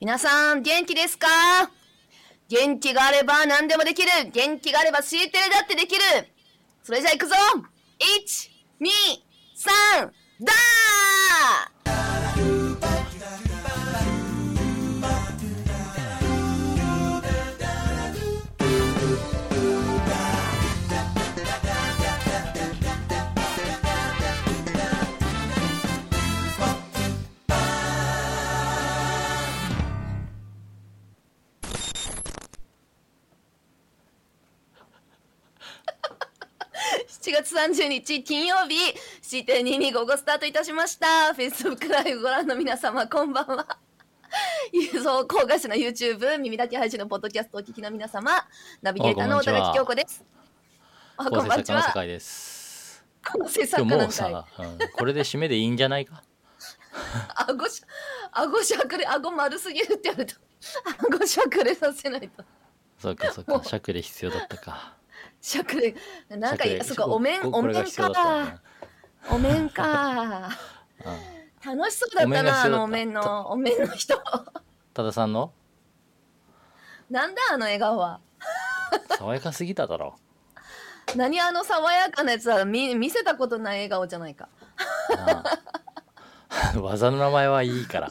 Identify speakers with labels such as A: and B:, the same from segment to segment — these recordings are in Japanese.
A: 皆さん、元気ですか？元気があれば何でもできる。元気があれば知ってるだってできる。それじゃ行くぞ !1、2、3、ダー30日金曜日、C テレ22午後スタートいたしました。Facebook ライブご覧の皆様、こんばんは。そう、高画質な YouTube、耳だけ配信のポッドキャストをお聞きの皆様、ナビゲーターの小田垣京子です。あ、こんばんちは。
B: 作家の酒井です。
A: 構成
B: 今日もう。さ、うん、これで締めでいいんじゃないか？
A: 顎し、顎しゃくれ、顎丸すぎるって言われた。顎しゃくれさせないと。
B: そうかそうか、しゃくれ必要だったか。
A: しゃくれ、なんかそっか、お面、お面か。お面か。楽しそうだったな、あのお
B: お面
A: 面の、お面の人。
B: 多田さんの？
A: なんだあの笑顔は。
B: 爽やかすぎただろ。
A: 何あの爽やかなやつは見見せたことない笑顔じゃないか。
B: うん 技の名前はいいから。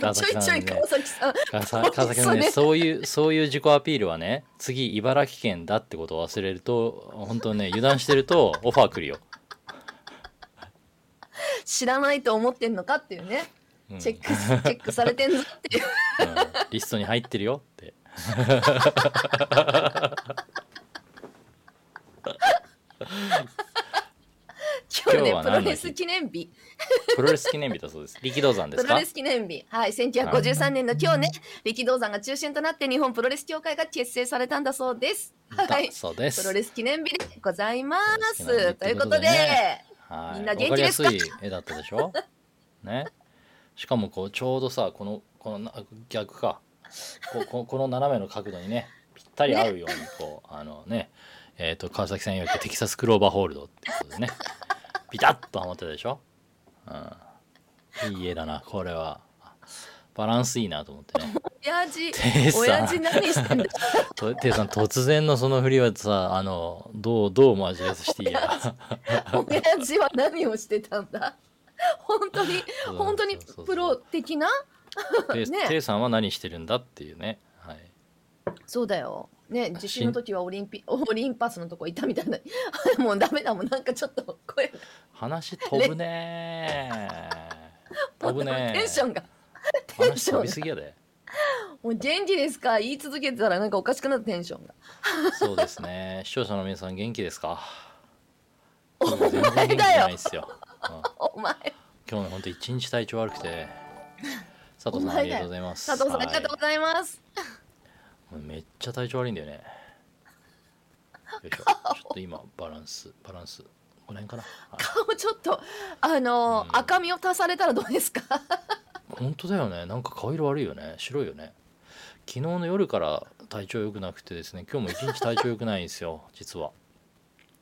B: 川
A: ちょいちょい
B: 崎さんね
A: 川崎さん。
B: 川崎川崎さんね、そういう、そういう自己アピールはね、次、茨城県だってことを忘れると、本当ね、油断してると、オファー来るよ。
A: 知らないと思ってんのかっていうね。
B: うん
A: チェック、チェックされてんぞっていう。
B: うんリストに入ってるよって。
A: 今日ね、プロレス記念日。
B: プロレス記念日だそうです。力道山ですか？
A: プロレス記念日。はい、1953年の今日ね、力道山が中心となって日本プロレス協会が結成されたんだそうです。はい
B: だ。そうです。
A: プロレス記念日でございます。
B: 日
A: ということで、
B: はい、
A: みんな元気ですか？
B: わかりやすい絵だったでしょ？ね。しかもこうちょうどさこのこのな逆かこうここの斜めの角度にねぴったり合うようにこう、あのねえっ、と川崎さんよりテキサスクローバーホールドってことでねピタッとはまってたでしょ？うん。いい絵だなこれは。バランスいいなと思ってね。
A: 親父親父何してんだ
B: とていさん突然のその振りはさあのどうどうマジレスしていいや？
A: 親父は何をしてたんだ？本当に本当にプロ的な？
B: テイ
A: ね
B: さんは何してるんだっていうね。はい。
A: そうだよね地震の時はオリンピ オリンパスのとこいたみたいな もうダメだもんなんかちょっと声
B: 話飛ぶね。ー飛ぶね。ー
A: テンションが。テンション
B: 話飛びすぎやで。
A: もう元気ですか？言い続けてたらなんかおかしくなったテンションが。
B: そうですね。視聴者の皆さん元気ですか？
A: お
B: 僕全然元気
A: 前だよ
B: ないっすよ、うん。
A: お前。
B: 今日ねほんと一日体調悪くて。佐藤さんありがとうございます。
A: 佐藤さんありがとうございます。
B: はい。めっちゃ体調悪いんだよね。よいしょ。ちょっと今バランスバランスこの辺かな、はい
A: 顔ちょっとあの
B: うん。
A: 赤みを足されたらどうですか？
B: 本当だよね。なんか顔色悪いよね。白いよね。昨日の夜から体調良くなくてですね今日も一日体調良くないんですよ 実は。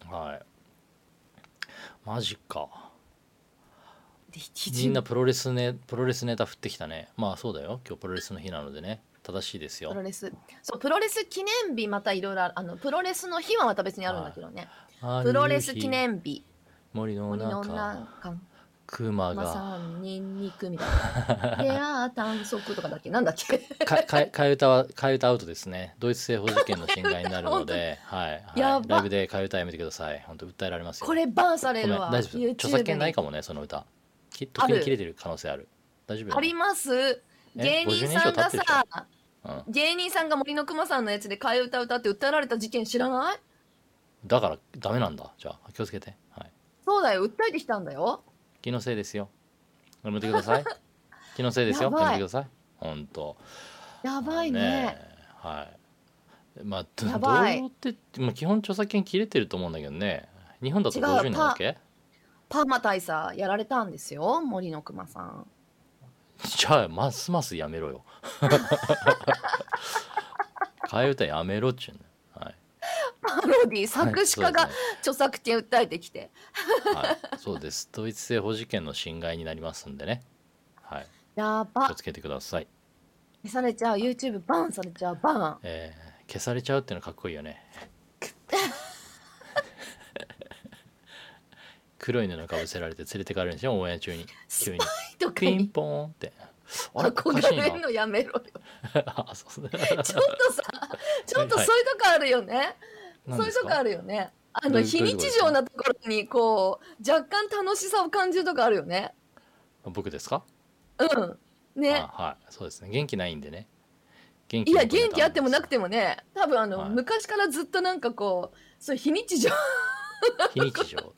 B: はい。マジか。みんなプロレスねプロレスネタ降ってきたね。まあそうだよ。今日プロレスの日なのでね正しいですよ。
A: プロレス。そうプロレス記念日またいろいろあのプロレスの日はまた別にあるんだけどね。プロレス記念日。
B: 森の中
A: 中
B: 熊
A: まさ
B: が。
A: にんにくみたいな。いやー、短足とかだっけ？なんだっけ？
B: かか替え歌は替え歌アウトですね。ドイツ政法事件の侵害になるので。はい、はい、ライブで替え歌やめてください。本当訴えられますよ。
A: これバンされるわ。
B: 大丈夫。著作権ないかもねその歌。き特に切れてる可能性ある。大丈夫よ
A: あります。芸人さんが
B: 50年以上経ってるでしょ
A: さ、
B: うん、
A: 芸人さんが森のくまさんのやつで替え歌歌って訴えられた事件知らない？
B: だからダメなんだ。じゃあ気をつけて。はい。
A: そうだよ、訴えてきたんだよ。
B: 気のせいですよ。やめてください。気のせいですよ。
A: や
B: めてください。本当。
A: やばいね。
B: えはい。まあど
A: やばい。
B: どうってもう基本著作権切れてると思うんだけどね。日本だと
A: 違う
B: 50年だっけ？
A: パーマ大佐やられたんですよ、森のくまさん。
B: じゃあますますやめろよ。替え歌やめろっちゅうねはい。
A: パロディ作詞家が
B: はい
A: 著作権訴えてきて。
B: はい、そうです。ドイツ製法事件の侵害になりますんでね。はい。
A: やば。
B: 気をつけてください、
A: 消されちゃう。YouTube バンされちゃう。バン。
B: えー消されちゃうっていうのかっこいいよね。黒い布かぶせられて連れてかれるんですよオンエア中に。急に
A: とか
B: ピン
A: に
B: ポーンって。あれ？おかしいな。
A: 憧れるのやめろよ。
B: あそう。
A: ちょっとさちょっとそういうとこあるよね、そういうとこあ
B: る
A: るよね。あ
B: どういう
A: の非日常なところにこう若干楽しさを感じるとこあるよね。
B: 僕ですか？
A: うん。ね。
B: あはい。そうですね。元気ないんでね。元
A: いや元気あってもなく
B: て
A: てもね。多分あの、
B: はい。
A: 昔からずっとなんかこうそういう非日常。
B: 非日常。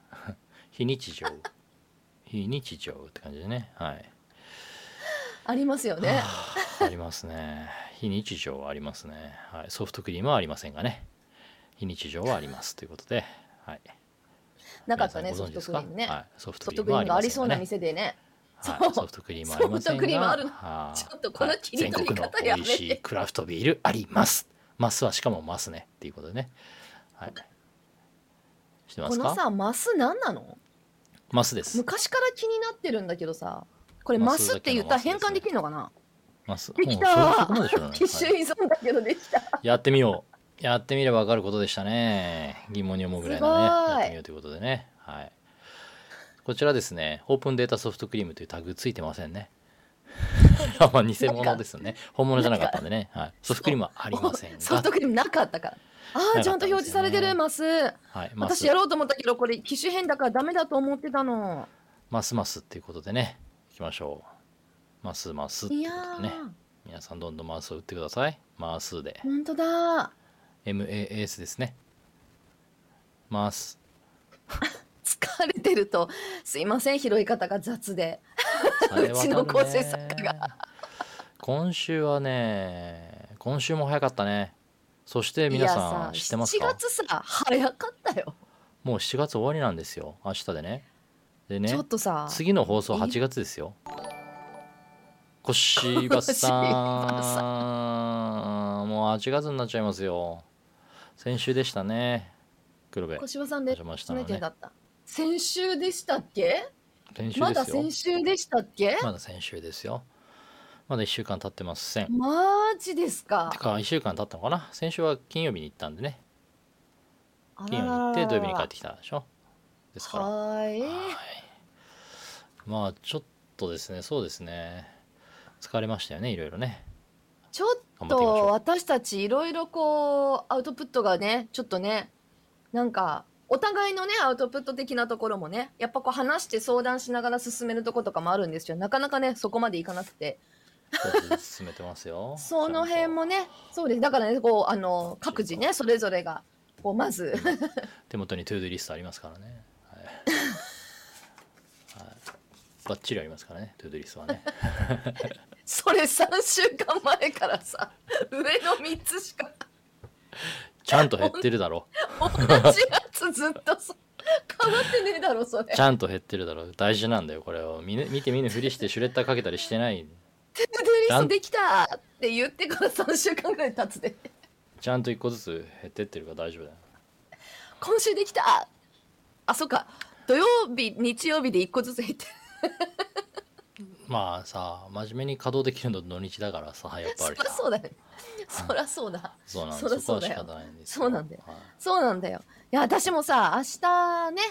B: 非日常非日常って感じでね。はい。
A: ありますよね。
B: はあありますね。非日常はありますね、はい、ソフトクリームはありませんがね。非日常はありますということで、はい、
A: なかったねソフトクリームね、
B: はい、ソフトクリーム
A: がありそうな店でね
B: はい、ソフトクリームありませんが
A: ちょっとこの切り取り方
B: はい。
A: やめて
B: 全国の美味しいクラフトビールあります。マスはしかもマスね。っていうことでね。はい。知ってますか？
A: このさマス何なの？
B: マスです。
A: 昔から気になってるんだけどさ。これマスって言ったら変換できるのかな？
B: マス。
A: でき
B: もうそういう
A: た
B: ことでしょうね。
A: キッシュインソンだけどできた。
B: やってみよう。やってみれば分かることでしたね。疑問に思うぐらいのね
A: すごい。
B: やってみようということでね。はい。こちらですね。オープンデータソフトクリームというタグついてませんね。まあ偽物ですね。本物じゃなかったんでね、はい、ソフトクリームはありません
A: ソフ
B: が
A: トクリームなかったからああちゃんと表示されてるマス。
B: はい、マス。
A: 私やろうと思ったけどこれ機種変だからダメだと思ってたの。
B: ますますっていうことでね。いきましょう。ますますってことでね。
A: ー
B: 皆さんどんどんマウスを打ってください。マウスで。
A: 本当だ。
B: MAS ですね。マウス
A: 疲れてるとすいません拾い方が雑で。うちの構成作家が。
B: 今週はね今週も早かったねそして皆さん知ってます
A: 7
B: か
A: 月さ早かったよ。
B: もう7月終わりなんですよ。明日でね。でね
A: ちょっとさ
B: 次の放送8月ですよ。コシバさん。もう8月になっちゃいますよ。先週でしたね。黒部。
A: 小芝さんで初めてだった。先週でしたっけ？まだ先週でしたっけ？
B: まだ先週ですよまだ1週間経ってません。
A: マジですか？
B: てか1週間経ったのかな？先週は金曜日に行ったんでね。
A: あ
B: 金曜日に行って土曜日に帰ってきたでしょ？ですから。
A: はーい。
B: はい。まあちょっとですね。そうですね。疲れましたよねいろいろね。
A: ちょっと私たちいろいろこうアウトプットがねちょっとねなんかお互いのねアウトプット的なところもねやっぱこう話して相談しながら進めるところとかもあるんですよ。なかなかねそこまでいかなくて
B: 進めてますよ。
A: その辺もねそうです。だからねこうあの各自ねそれぞれがこうまず。
B: 手元に ToDo リストありますからね。はい、はい、バッチリありますからね ToDo リストはね。
A: それ3週間前からさ上の3つしか。
B: ちゃんと減ってるだろ
A: 同じやつずっとそ変わってねえだろそれ。
B: ちゃんと減ってるだろ大事なんだよこれを。見,、ね、見て見ぬふりしてシュレッダーかけたりしてない
A: ToDo リストできたって言ってから3週間ぐらい経つで。
B: ちゃんと一個ずつ減ってってるから大丈夫だよ。
A: 今週できたあそっか。土曜日日曜日で1個ずつ減ってる。
B: まあさ真面目に稼働できるの土日だからさやっぱ
A: そ
B: り
A: りゃそうだよ。そりゃそうだ。
B: そうなん
A: そ
B: ですそこは仕
A: りゃそうだよ。
B: 方ないんです
A: そうなんだよ。
B: はい。
A: そうなんだよ。いや私もさ明日ね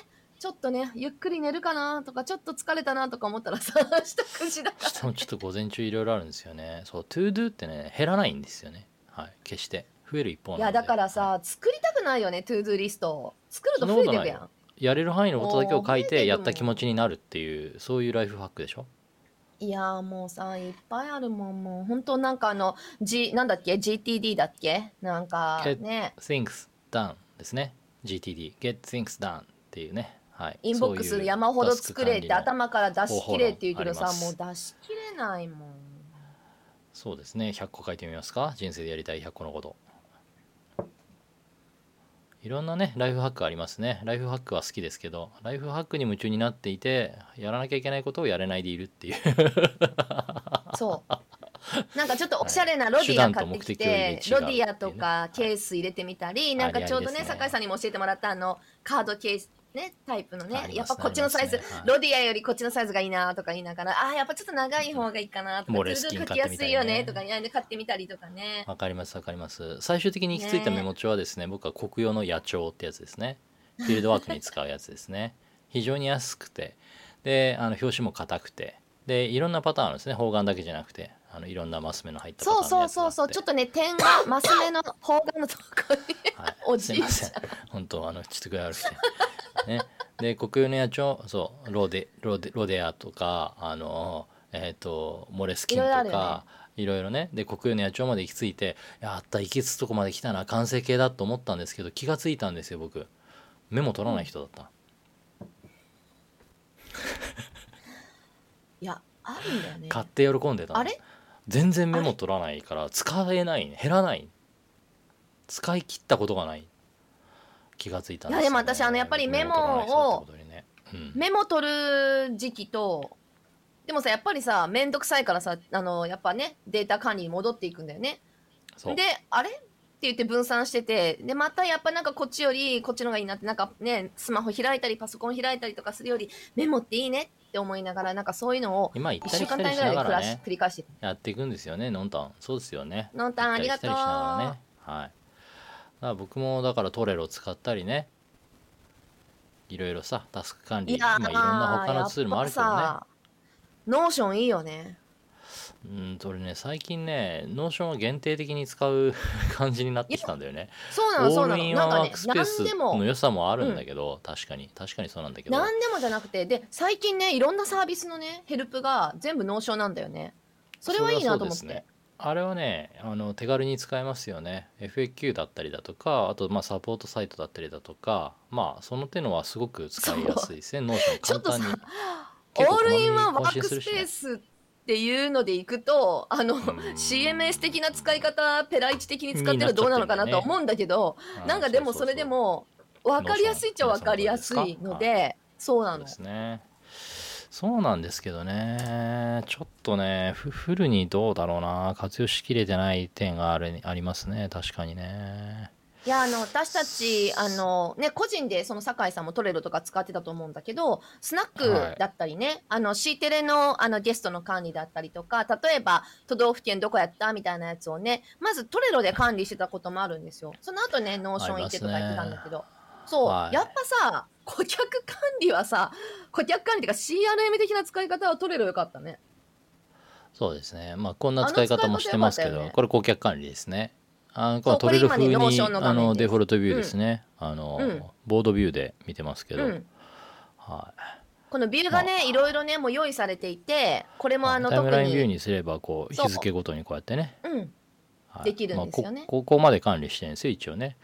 A: ちょっとねゆっくり寝るかなとかちょっと疲れたなとか思ったらさ明日9時だか
B: しかもちょっと午前中いろいろあるんですよね。そう ToDo ってね減らないんですよね。はい決して。増える一方
A: いやだからさ、作りたくないよね ToDo リスト作ると増えてくやん。
B: やれる範囲のことだけを書いてやった気持ちになるっていうそういうライフハックでしょ？
A: いやーもうさいっぱいあるもんもう。本当なんかあの G なんだっけ？GTD だっけ？なんか
B: Get
A: ね。
B: Things Done ですね。GTD Get Things Done っていうねはい。
A: インボックス山ほど作れって頭から出しきれって言うけどさもう出しきれないもん。
B: そうですね。100個書いてみますか？人生でやりたい100個のこと。いろんなねライフハックありますね。ライフハックは好きですけどライフハックに夢中になっていてやらなきゃいけないことをやれないでいるっていう。
A: そう。なんかちょっとおしゃれなロディア買ってきて、ロディアとかケース入れてみたり、なんかちょうどね
B: ね
A: 酒井さんにも教えてもらったあのカードケースねタイプの
B: あ
A: ねやっぱこっちのサイズ、
B: ね。はい。
A: ロディアよりこっちのサイズがいいなとか言いながらあーやっぱちょっと長い方がいいかなとか
B: モレス
A: 書きやすいよね
B: 買ってみたりね。
A: とかね買ってみたりとかね。
B: わかりますわかります。最終的に行き着いたメモ帳はですね僕は国用の野鳥ってやつですね。フィールドワークに使うやつですね。非常に安くて。であの表紙も硬くて。でいろんなパターンあるんですね。方眼だけじゃなくて。あのいろんなマス目の入ったパター
A: そうそうそうそう。ちょっとね点がマス目の方眼のとこに
B: はい、
A: おじいちゃん。
B: すいません。本当あのちょっと具合悪くてね。で国用の野鳥そうロデロデロデアとかあのえっ、とモレスキンとかいろいろね。で国用の野鳥まで行き着いてやった行き着くとこまで来たな完成形だと思ったんですけど気がついたんですよ僕。メモ取らない人だった、
A: いやあるんだよね。
B: 買って喜んでたの
A: あれ？
B: 全然メモ取らないから使えない減らない。使い切ったことがない気がついたんですよ、
A: いやでも私あのやっぱりメモを
B: 取らない人だってことにね。うん。
A: メモ取る時期とでもさやっぱりさ面倒くさいからさあのやっぱねデータ管理に戻っていくんだよね。
B: そう。
A: であれ？って言って分散しててでまたやっぱなんかこっちよりこっちの方がいいなってなんかねスマホ開いたりパソコン開いたりとかするよりメモっていいねって思いながらなんかそういうのを1
B: 今行ったり
A: 週間単位ぐらで繰らし
B: ないがらね
A: 繰り返して。
B: やっていくんですよね。のんたん。そうですよね。
A: のんたんありがとう
B: 行ったり来たりしながらね。はいだから僕もだからトレロ使ったりね。いろいろさタスク管理
A: いや
B: 今いろんな他のツールもあるけどね。
A: さ Notion いいよね。
B: うんそれね最近ね Notion は限定的に使う 感じになってきたんだよね。
A: そうなのそうな
B: オールインワン
A: のなんかね
B: ワークスペース
A: 何でも。
B: の良さもあるんだけど、確かに。確かにそうなんだけど。
A: 何でもじゃなくてで最近ねいろんなサービスのねヘルプが全部 Notion なんだよね。それはいいなと思って、
B: それはそうですねあれはねあの手軽に使えますよね。FAQ だったりだとかあとまあサポートサイトだったりだとかまあその手のはすごく使いやすいですね。 Notion
A: ちょっとさ
B: 簡単に。
A: オールインワンワークスペースっていうのでいくとあの
B: ん。
A: CMS 的な使い方ペライチ的に使ってるのどうなのかなとは思うんだけどなんかでもそれでも分かりやすいっちゃ分かりやすいのでそうなの。
B: ですねそうなんですけどね。ちょっとねフフルにどうだろうな。活用しきれてない点があるありますね。確かにね。
A: いやあの私たちあの、ね、個人でその酒井さんも Trello とか使ってたと思うんだけどスナックだったりね、あの C テレのあのゲストの管理だったりとか例えば都道府県どこやったみたいなやつをねまず Trello で管理してたこともあるんですよ。その後ね Notion 行ってとか言ってたんだけど、そう、
B: はい。
A: やっぱさ顧客管理はさ顧客管理っていうか CRM 的な使い方はトレロよかったね。
B: そうですね。まあこんな使い方もしてますけど、
A: ね。
B: これ顧客管理ですね。あこ
A: そう
B: れ取れる風にあのデフォルトビューですね、あの、
A: うん。
B: ボードビューで見てますけど、
A: うん。
B: はい。
A: このビューがねいろいろねもう用意されていてこれもあの
B: タイ
A: 特
B: ムラインビュー
A: に
B: にすればこう日付ごとにこうやってね、
A: うん。
B: はい。
A: できるんですよね。
B: まあこここまで管理してるんですよ一応ね。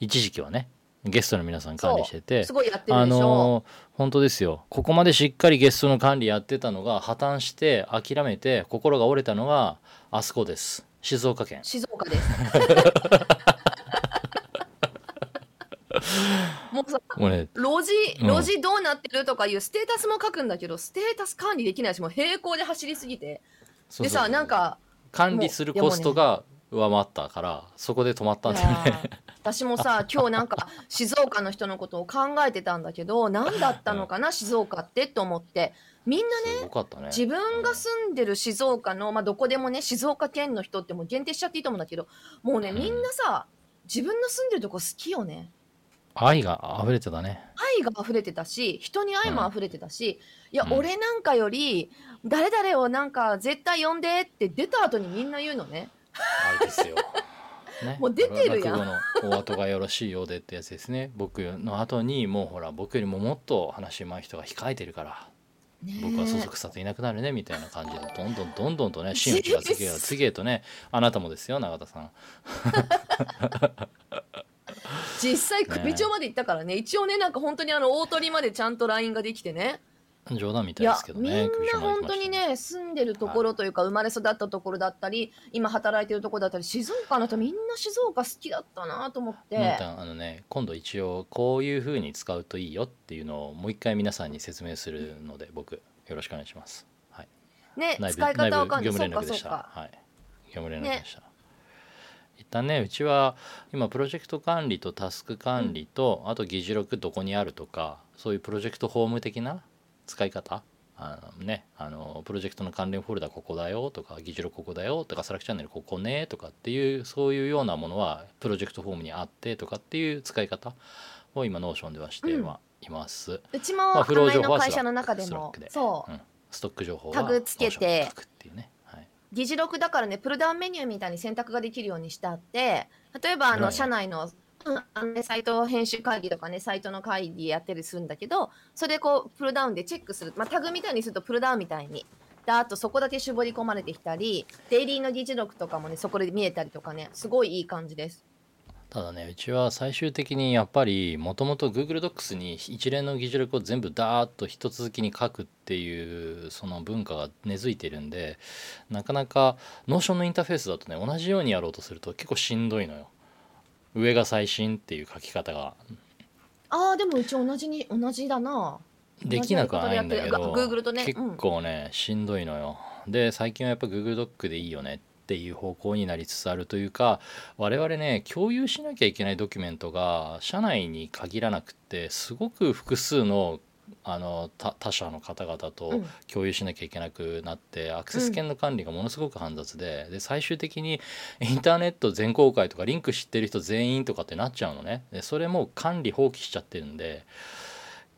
B: 一時期はねゲストの皆さん管理してて
A: すごいやってる
B: あ
A: でしょ、
B: のー本当ですよ。ここまでしっかりゲストの管理やってたのが破綻して諦めて心が折れたのがあそこです。静岡県。
A: 静岡です。もうさ
B: もうね
A: 路地
B: うん。
A: 路地どうなってるとかいうステータスも書くんだけど、ステータス管理できないしもう並行で走りすぎて。
B: そうそう。
A: でさなんか
B: 管理するコストが上回ったからそこで止まったんだよね。
A: ー私もさ 今日なんか静岡の人のことを考えてたんだけど何だったのかな、静岡ってと思って。みんな
B: すごかったね。
A: 自分が住んでる静岡の、まあ、どこでもね静岡県の人ってもう限定しちゃっていいと思うんだけどもうね
B: うん。
A: みんなさ自分の住んでるとこ好きよね。
B: 愛が溢れてたね。
A: 愛が溢れてたし人に愛も溢れてたし、いや、
B: うん。
A: 俺なんかより誰々をなんか絶対呼んでって出た後にみんな言うのね
B: 愛ですよ。ね、
A: もう出てるやん。
B: 落語のお後がよろしいようでってやつですね。僕の後にもうほら僕よりももっと話うまい人が控えてるから。
A: ねえ。
B: 僕はそそくさといなくなるねみたいな感じでどんどんどんどんとね真打ちが次へ 次へとねあなたもですよ永田さん。
A: 実際首長まで行ったからね。一応ねなんか本当にあの大鳥までちゃんと LINE ができてね
B: 冗談みたい
A: いや
B: ですけど
A: みん
B: ね首相まで
A: な本当にね住んでるところというか、生まれ育ったところだったり今働いてるところだったり静岡の人みんな静岡好きだったなと思って。
B: のんたんあのね今度一応こういう風に使うといいよっていうのをもう一回皆さんに説明するので僕よろしくお願いします。はい。
A: ね
B: 内部
A: 使い方わかんな
B: 業務
A: そうかそう
B: 連絡でした。
A: か
B: はい。業務連絡でした、一旦ねうちは今プロジェクト管理とタスク管理と、あと議事録どこにあるとかそういうプロジェクトホーム的な使い方？あのねあのプロジェクトの関連フォルダここだよとか議事録ここだよとか Slack チャンネルここねとかっていうそういうようなものはプロジェクトフォームにあってとかっていう使い方を今 Notion ではしてはいます、
A: うちも、
B: まあフロー
A: な
B: 情報
A: 会社の中でも。そう、
B: うん。ストック情報は
A: タグつけて。
B: っていうね、はい、
A: 議事録だからねプルダウンメニューみたいに選択ができるようにしてあって例えばあの社内の,、うんあのね、サイト編集会議とかねサイトの会議やったりするんだけどそれこうプルダウンでチェックする、まあ、タグみたいにするとプルダウンみたいに。であとそこだけ絞り込まれてきたりデイリーの議事録とかもねそこで見えたりとかねすごいいい感じです。
B: ただねうちは最終的にやっぱりもともと Google Docs に一連の議事録を全部ダーッと一続きに書くっていうその文化が根付いてるんでなかなか Notion のインターフェースだとね同じようにやろうとすると結構しんどいのよ。上が最新っていう書き方が。
A: あーでもうち同じに同じだな。
B: できなくはないんだけど
A: Google とね。
B: 結構ね、しんどいのよ。で最近はやっぱ Google ドックでいいよねっていう方向になりつつあるというか我々ね共有しなきゃいけないドキュメントが社内に限らなくってすごく複数のあの他他社の方々
A: う
B: と
A: ん。
B: 共有しなきゃいけなくなって、アクセス権の管理がものすごく煩雑でで最終的にインターネット全公開とかリンク知ってる人全員とかってなっちゃうのね。でそれもう管理放棄しちゃってるんで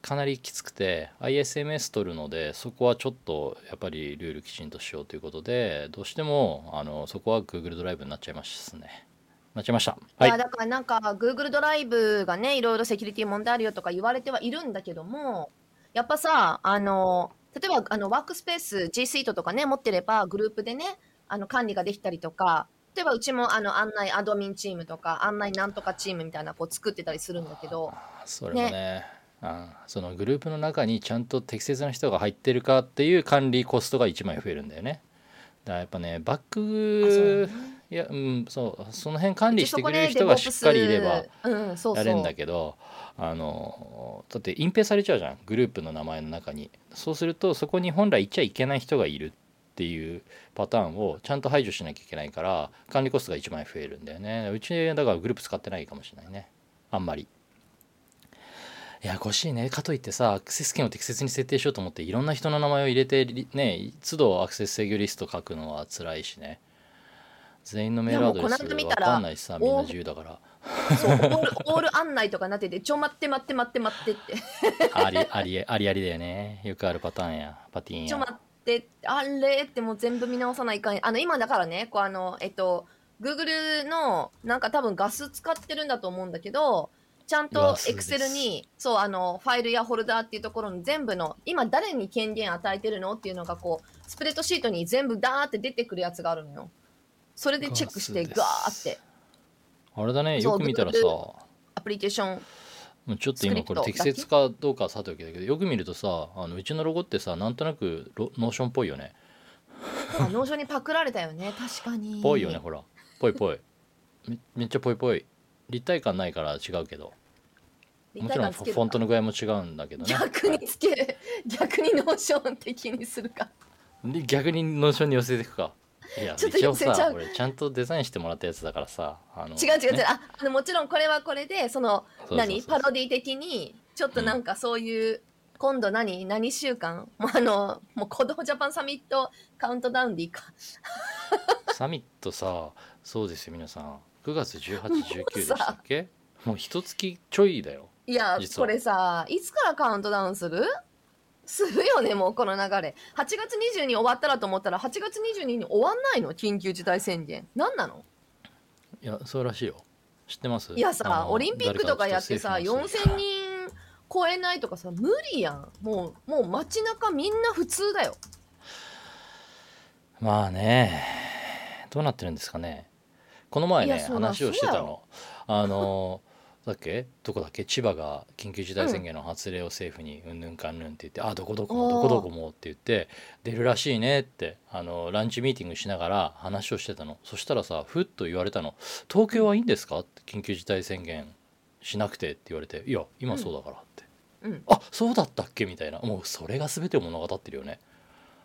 B: かなりきつくて ISMS 取るのでそこはちょっとやっぱりルールきちんとしようということでどうしてもあのそこは Google ドライブになっちゃいますね。なっちゃいました。はい。
A: だからなんか Google ドライブがねいろいろセキュリティ問題あるよとか言われてはいるんだけどもやっぱさあの例えばあのワークスペース G Suite とかね持ってればグループでねあの管理ができたりとか例えばうちもあの案内アドミンチームとか案内なんとかチームみたいなこう作ってたりするんだけど
B: それもねあそのグループの中にちゃんと適切な人が入ってるかっていう管理コストが1枚増えるんだよね。だからやっぱねバックいやうんそうその辺管理してくれる人がしっかりいればやれんだけどあのだって隠蔽されちゃうじゃんグループの名前の中に。そうするとそこに本来いちゃいけない人がいるっていうパターンをちゃんと排除しなきゃいけないから管理コストが1枚増えるんだよね。うちだからグループ使ってないかもしれないね。あんまり。いやこしいね。かといってさアクセス権を適切に設定しようと思っていろんな人の名前を入れてりね都度アクセス制御リスト書くのは辛いしね全員のメールアドレス
A: いやもうこの間見
B: わ
A: たら
B: かんないしさみんな自由だから。
A: そうオール オール案内とかなっててちょ待って待って待って待って。って
B: ありありありありだよね。よくあるパターンや。パティーンや。
A: ちょ待ってあれ？ってもう全部見直さないかんあの今だからねこうあのえっと Google のなんか多分ガス使ってるんだと思うんだけどちゃんと Excel にそうあのファイルやホルダーっていうところに全部の今誰に権限与えてるの？っていうのがこうスプレッドシートに全部ダーって出てくるやつがあるのよそれでチェックして
B: ガ
A: ーって。
B: あれだねよく見たらさ。
A: アプリケーション。
B: うちょっと今これ適切かどうかはさておきだけどよく見るとさあのうちのロゴってさなんとなくロノーションっぽいよね。
A: あ Notion にパクられたよね。確かに。
B: ぽいよねほら。ぽいぽい。めめっちゃぽいぽい。立体感ないから違うけど。もちろんフォントの具合も違うんだけどね。
A: 逆につける。逆に Notion 的にするか。
B: で逆に Notion に寄せていくかいや
A: ちょっと
B: 一応さ俺ちゃんとデザインしてもらったやつだからさあの
A: 違う違う違う、
B: ね。
A: ああのもちろんこれはこれでその何？パロディ的にちょっとなんかそういう、今度何？何週間？もうあのもう子供ジャパンサミットカウントダウンでいいか。
B: サミットさそうですよ皆さん。9月1819でしたっけ？もう一月ちょいだよ
A: いやこれさいつからカウントダウンする？するよねもうこの流れ。8月20に終わったらと思ったら8月22に終わんないの？緊急事態宣言。何なの？
B: いやそうらしいよ。知ってます？
A: いやさオリンピックとかやってさ
B: 誰かちょっと政府の
A: 4000人。超えないとかさ無理やん。もうもう街中みんな普通だよ。
B: まあね。どうなってるんですかね。この前ね話をしてたの。あの だっけ？どこだっけ？千葉が緊急事態宣言の発令を政府にうんぬんかんぬんって言って、あどこどこもどこどこもって言って出るらしいねってあのランチミーティングしながら話をしてたの。そしたらさふっと言われたの「東京はいいんですか?」って緊急事態宣言しなくてって言われて「いや今そうだから」って。
A: うん。
B: あそうだったっけ？みたいな。もうそれが全てを物語ってるよね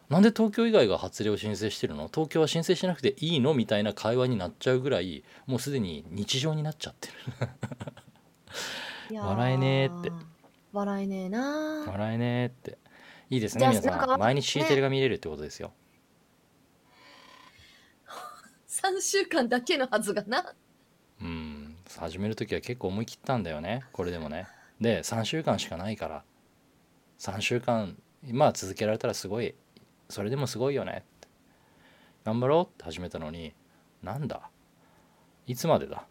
B: なんで東京以外が発令を申請してるの？東京は申請しなくていいの？みたいな会話になっちゃうぐらいもうすでに日常になっちゃってる。笑えねーって。
A: 笑えねえなー。
B: 笑えねーって。いいですね皆さん。毎日 C テレが見れるってことですよ、
A: 3週間だけのはずがな。
B: うん。始める時は結構思い切ったんだよね。これでもね。で3週間しかないから。3週間まあ続けられたらすごいそれでもすごいよねって。頑張ろうって始めたのになんだ？いつまでだ？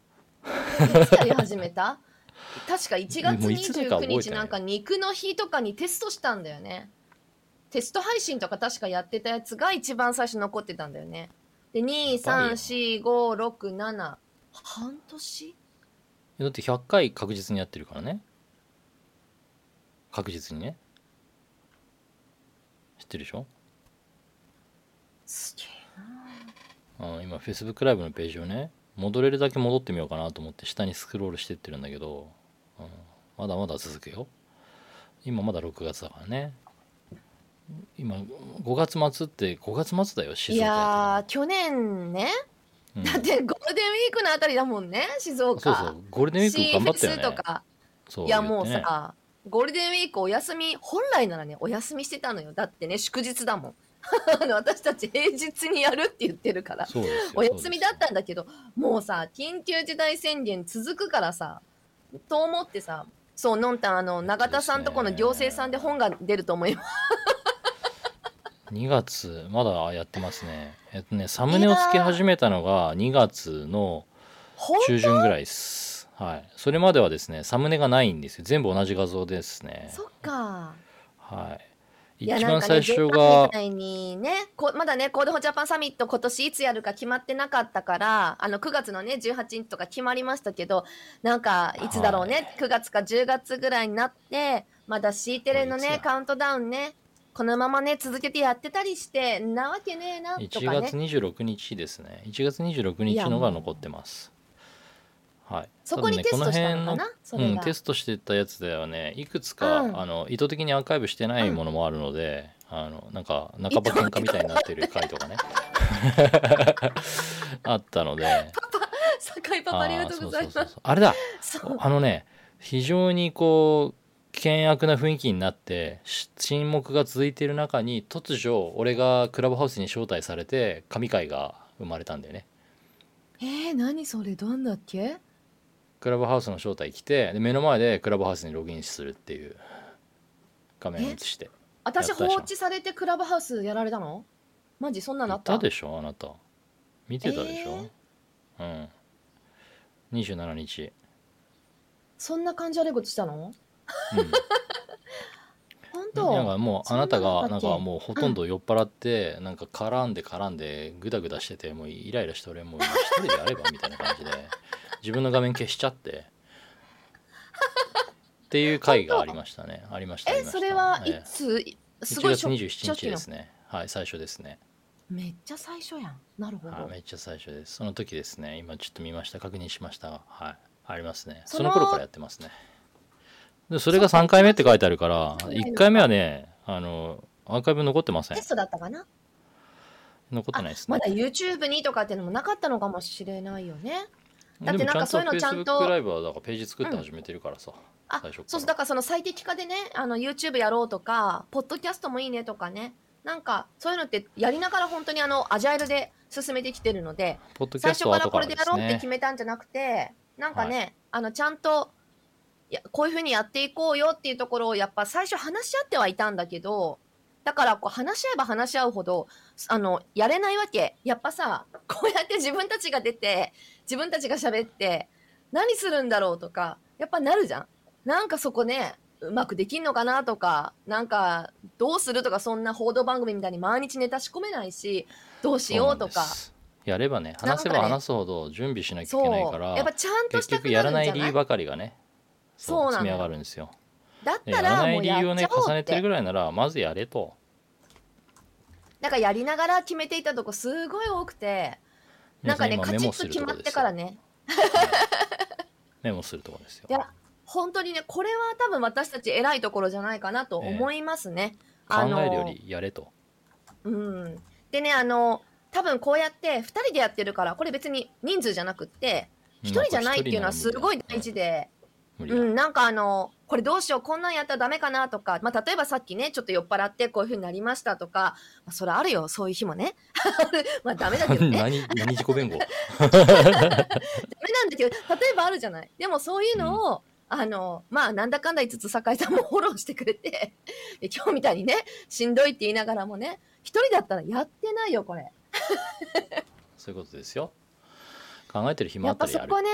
A: いつやり始めた？確か1月
B: もういつだか覚えてない。
A: 29日なんか肉の日とかにテストしたんだよね。テスト配信とか確かやってたやつが一番最初残ってたんだよね。で23456半年？
B: だって100回確実にやってるからね。確実にね。知ってるでしょ、
A: すげえな。
B: うん、今 Facebook ライブのページをね戻れるだけ戻ってみようかなと思って下にスクロールしてってるんだけど、うん、まだまだ続くよ。今まだ6月だからね。今5月末って5月末だよ静
A: い
B: 岡
A: やー去年ね。
B: うん。
A: だってゴールデンウィークのあたりだもんね静岡。
B: そうそうゴールデンウィーク頑張ったよね。
A: とか。
B: そう
A: いやもう
B: 言ってね。
A: さ、ゴールデンウィークお休み本来ならねお休みしてたのよ。だってね祝日だもん 私たち平日にやるって言ってるから。お休みだったんだけどもうさ緊急事態宣言続くからさと思ってさそうのんたんあの永田さんとこの行政さんで本が出ると思います。
B: 2月まだやってますね。えっとねサムネをつけ始めたのが2月の中旬ぐらいです。はい。それまではですねサムネがないんですよ。全部同じ画像ですね。
A: そっか。
B: はい一番
A: なんかね
B: 最初が。
A: にねこまだね Code for Japan Summit 今年いつやるか決まってなかったからあの9月のね18日とか決まりましたけどなんかいつだろうね、9月か10月ぐらいになってまだ C テレのねカウントダウンねこのままね続けてやってたりしてなわけねえなと
B: 1
A: か
B: 月
A: ね
B: 26日ですね。1月26日のが残ってますはい。
A: そこにテストしたのかな、それ
B: うん、
A: が、
B: テストしてたやつではね。いくつか、
A: うん。
B: あの意図的にアーカイブしてないものもあるので、あのなんか半ば喧嘩みたいになってる回とかね。あったので。
A: 酒井パパありがとうございます。
B: あれだ。あのね非常にこう険悪な雰囲気になってし沈黙が続いている中に突如俺がクラブハウスに招待されて神回が生まれたんだよね。
A: えー、何それ？どんだっけ？
B: クラブハウスの招待来てで目の前でクラブハウスにログインするっていう画面を映して。
A: 私放置されてクラブハウスやられたの？マジそんなのあった？
B: いたでしょ？あなた。見てたでしょ、うん。27日。
A: そんな感じ悪いことしたの？
B: うん。
A: 本当？
B: なんかもうあなたがなんかもうほとんど酔っ払ってなんか絡んで絡んでグダグダしててもうイライラして俺もう一人でやればみたいな感じで自分の画面消しちゃって。っていう回がありましたね。ありました
A: えそれは
B: え
A: いつ、
B: え
A: すごい
B: 1月27日ですね。はい最初ですね。
A: めっちゃ最初やん。なるほど。
B: はいめっちゃ最初です。その時ですね。今ちょっと見ました。確認しました。がはい。ありますね。
A: その
B: その頃からやってますね。でそれが3回目って書いてあるから1回目はねあのアーカイブ残ってません。
A: テストだったかな？
B: 残ってないですね。
A: まだ YouTube にとかっていうのもなかったのかもしれないよねだってなんかそういうのちゃんと
B: ライブはだからページ作って始めてるからさ、
A: あ
B: 最初
A: そうそうだからその最適化でねあの YouTube やろうとかポッドキャストもいいねとかねなんかそういうのってやりながら本当にあのアジャイルで進めてきてるので
B: ポッドキ
A: 最
B: ャストは後
A: 初からこれでやろうって決めたんじゃなくてなんかね、あのちゃんといやこういうふうにやっていこうよっていうところをやっぱ最初話し合ってはいたんだけどだからこう話し合えば話し合うほどあのやれないわけ。やっぱさこうやって自分たちが出て自分たちが喋って何するんだろうとかやっぱなるじゃん。なんかそこねうまくできんのかなとかなんかどうするとかそんな報道番組みたいに毎日ネタ仕込めないしどうしようとか。
B: やればね話せば話すほど準備しなきゃいけないから
A: やっぱちゃんと
B: 結
A: したく
B: 局やらない理由ばかりがね
A: そう
B: 積み上がるんですよ。
A: だっ
B: でやら
A: たら
B: ない理由を
A: もうやっちゃおう
B: ね重ね
A: て
B: るぐらいならまずやれと。
A: なんかやりながら決めていたとこすごい多くてなんかねカチッと決まってからね。
B: メモするところですよ。
A: いや本当にねこれは多分私たち偉いところじゃないかなと思いますね、あの
B: 考えるよりやれと。
A: うん。でね、あの、多分こうやって2人でやってるから、これ別に人数じゃなくって、1人じゃないっていうのはすごい大事で、うん、なんかあの、これどうしよう、こんなんやったらダメかなとか、まあ、例えばさっきね、ちょっと酔っ払ってこういう風になりましたとか、まあ、それあるよ、そういう日もね。まあ、ダメだけどね。
B: 何何自己弁護？
A: ダメなんだけど、例えばあるじゃない。でもそういうのを、あの、まあ、なんだかんだ言いつつ、酒井さんもフォローしてくれて、で今日みたいにね、しんどいって言いながらもね、一人だったらやってないよ、これ。
B: そういうことですよ考えてる暇あ
A: やっ
B: たらやる
A: そこね、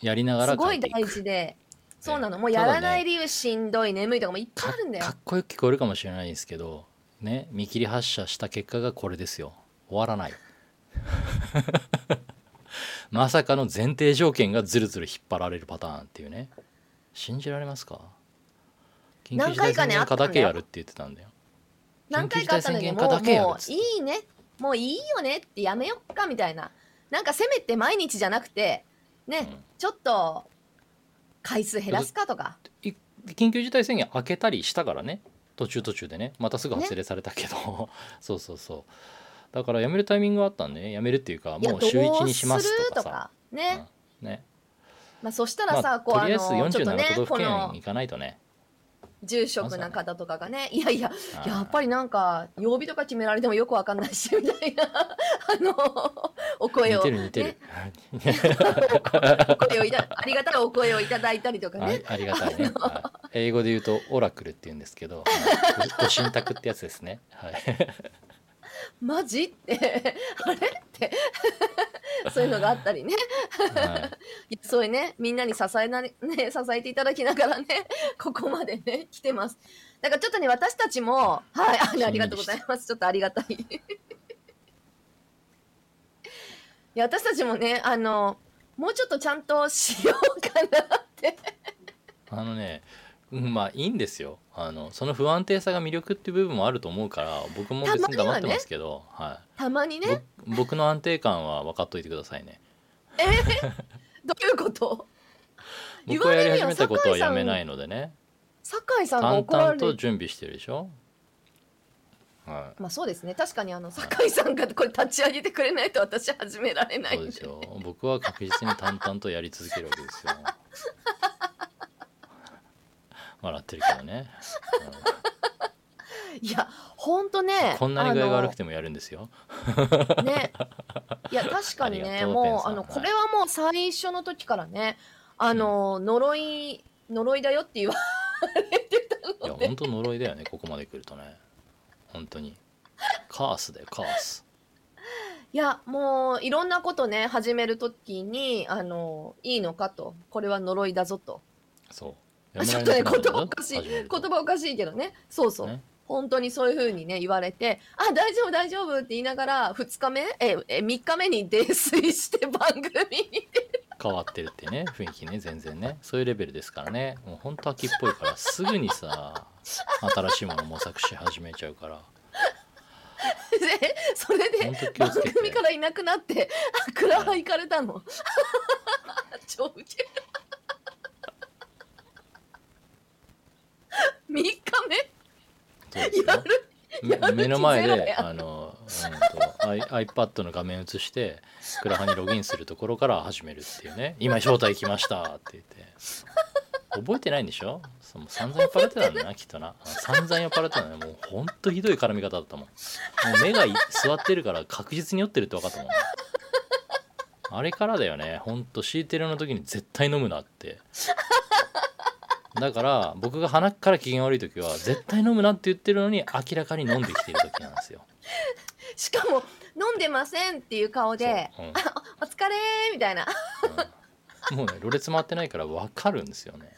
B: やりなが
A: すごい大事で、そうなの、もうやらない理由しんどい、眠いとかもいっぱいあるんだよ。
B: か。っこよく聞こえるかもしれないですけどね見切り発車した結果がこれですよ。終わらない。まさかの前提条件がずるずる引っ張られるパターンっていうね。信じられますか？緊急
A: 何回かね
B: 事態宣言下だけやるって言ってたんだよ。
A: 何回かあったのに、
B: 緊急
A: もう、
B: 事態宣言下だけやる
A: もういいね、もういいよねってやめよっかみたいな。なんかせめて毎日じゃなくて、ね、
B: うん。
A: ちょっと回数減らすかとか。
B: い緊急事態宣言開けたりしたからね。途中途中でね。またすぐ発令されたけど、そうそうそう。だからやめるタイミングがあったんでね。やめるっていうかもう週一にしますとかさ。
A: ね、
B: うん。ね。
A: まあそしたらさ、
B: まあ、
A: こうあ
B: とりあえず
A: のちょっと
B: 47
A: ね
B: 都道府県行かないとね
A: 住職な方とかがねいやいややっぱりなんか曜日とか決められてもよくわかんないし みたいなあのお声を
B: 似てる似てる。
A: ね、お声をいたありがたいお声をいただいたりとか
B: あ
A: ね
B: ありがたいね、はい。英語で言うとオラクルって言うんですけど、ご神託ってやつですね。はい
A: マジ？っ てあれ？って。そういうのがあったりね。
B: はい。
A: そういうねみんなに支えな、ね、支えていただきながらねここまでね来てます。だからちょっとね私たちもはいあのありがとうございます。ちょっとありがたい。いや私たちもねあのもうちょっとちゃんとしようかなって。
B: あのねうんまあいいんですよ。あのその不安定さが魅力っていう部分もあると思うから僕も別に黙ってますけど、は
A: たまに
B: い、
A: ね。
B: ぼ僕の安定感は分かっといてくださいね。
A: どういうこと？言
B: 僕はやり始めたことはやめないのでね。
A: 酒井さんが
B: 淡
A: 怒られ
B: と準備してるでしょ？は
A: まあそうですね。確かにあの酒井さんがこれ立ち上げてくれないと私始められないいんで。
B: そうですよ僕は確実に淡々とやり続けるわけですよ 笑ってるけどね、
A: いやほんとね
B: うんこんなに具合が悪く
A: て
B: てもやるんですよ。
A: ね。いや 確かにねもうあのこれはもう最初の時からねあの、呪い呪いだよって言われてた
B: いや
A: ので
B: 本当呪いだよねここまで来るとね。本当に。カースだよカース。
A: いやもういろんなことね始める時にあのいいのかと。これは呪いだぞと。
B: そう
A: あちょっとね言葉おかしい。言葉おかしいけどね。そうそう、
B: ね。
A: 本当にそういう風にね言われて「あ大丈夫大丈夫」って言いながら2日目？ええ3日目に泥酔して番組に
B: 変わってるってね雰囲気ね全然ね。そういうレベルですからね。もう本当秋っぽいからすぐにさ 新しいもの模索し始めちゃうから。
A: でそれで番組からいなくなってあクラハ行かれたの。超ウケる3日目
B: そうですよ
A: やる
B: め
A: やる気
B: 目の前であの、うん、と iPad の画面映してクラハにログインするところから始めるっていうね「今招待来ました」って言って。覚えてないんでしょ？そうもう散々酔っ払ってたんだなきっとな。散々酔っ払ってたんだねもうほんとひどい絡み方だったもん。もう目がい座ってるから確実に酔ってるって分かったもん。あれからだよね。ほんと C テレの時に絶対飲むなってだから僕が鼻から機嫌悪い時は絶対飲むなって言ってるのに明らかに飲んできてる時なんですよ。
A: しかも飲んでませんっていう顔で
B: そう。うん「
A: お疲れ」みたいな。
B: うん。もうねろれつ回ってないから分かるんですよね。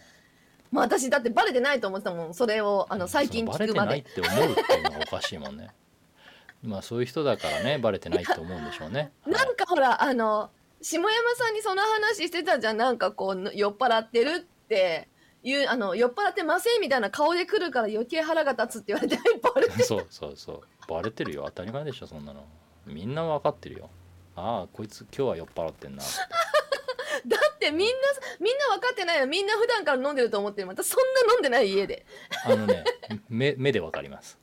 A: もう私だってバレてないと思ってたもん。それをあの最近
B: そのバレて
A: 聞くまで
B: ないって思うっていうのがおかしいもんね。まあそういう人だからねバレてないって思うんでしょうね。はい。
A: なんかほらあの下山さんにその話してたじゃん。なんかこう酔っ払ってるっていうあの酔っ払ってませんみたいな顔で来るから余計腹が立つって言われて バレて
B: そうそうそう。バレてるよ。当たり前でしょそんなの。みんな分かってるよ。ああこいつ今日は酔っ払ってんな。
A: だってみんなみんな分かってないよ。みんな普段から飲んでると思ってる。またそんな飲んでない家で。
B: あのね目目で分かります。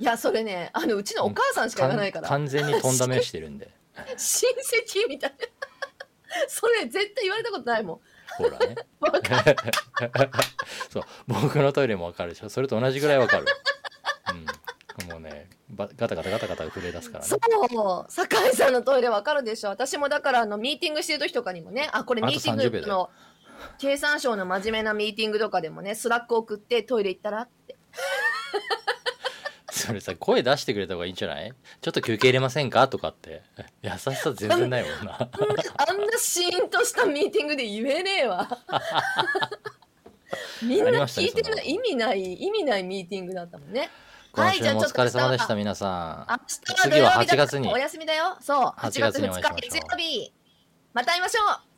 A: いやそれねあのうちのお母さんしか言わないから。
B: 完全にとんだ目してるんで。
A: 親戚みたい。なそれ絶対言われたことないもん
B: ほらね。そう。僕のトイレもわかるでしょ。それと同じぐらいわかる、うん、もうねばガタガタガタガタ震え出すからね。
A: そう。酒井さんのトイレわかるでしょ。私もだからあのミーティングしてる時とかにもね。あこれミーティン
B: 30秒だ
A: グの経産省の真面目なミーティングとかでもね Slack 送ってトイレ行ったらって
B: それさ声出してくれた方がいいんじゃない？ちょっと休憩入れませんか？とかって。優しさ全然ないもんな。
A: あんなシーンとしたミーティングで言えねえわ。みんな聞いてる意味ない意味ないミーティングだったもんね。
B: 今週もお疲れ様でした、
A: はい
B: 皆さん。
A: 明日は土
B: 次は8
A: 曜日だ
B: 月に。
A: お休みだよ。そう8
B: 8
A: 月2
B: 月にお会いしましょう。
A: 日月曜日。また会いましょう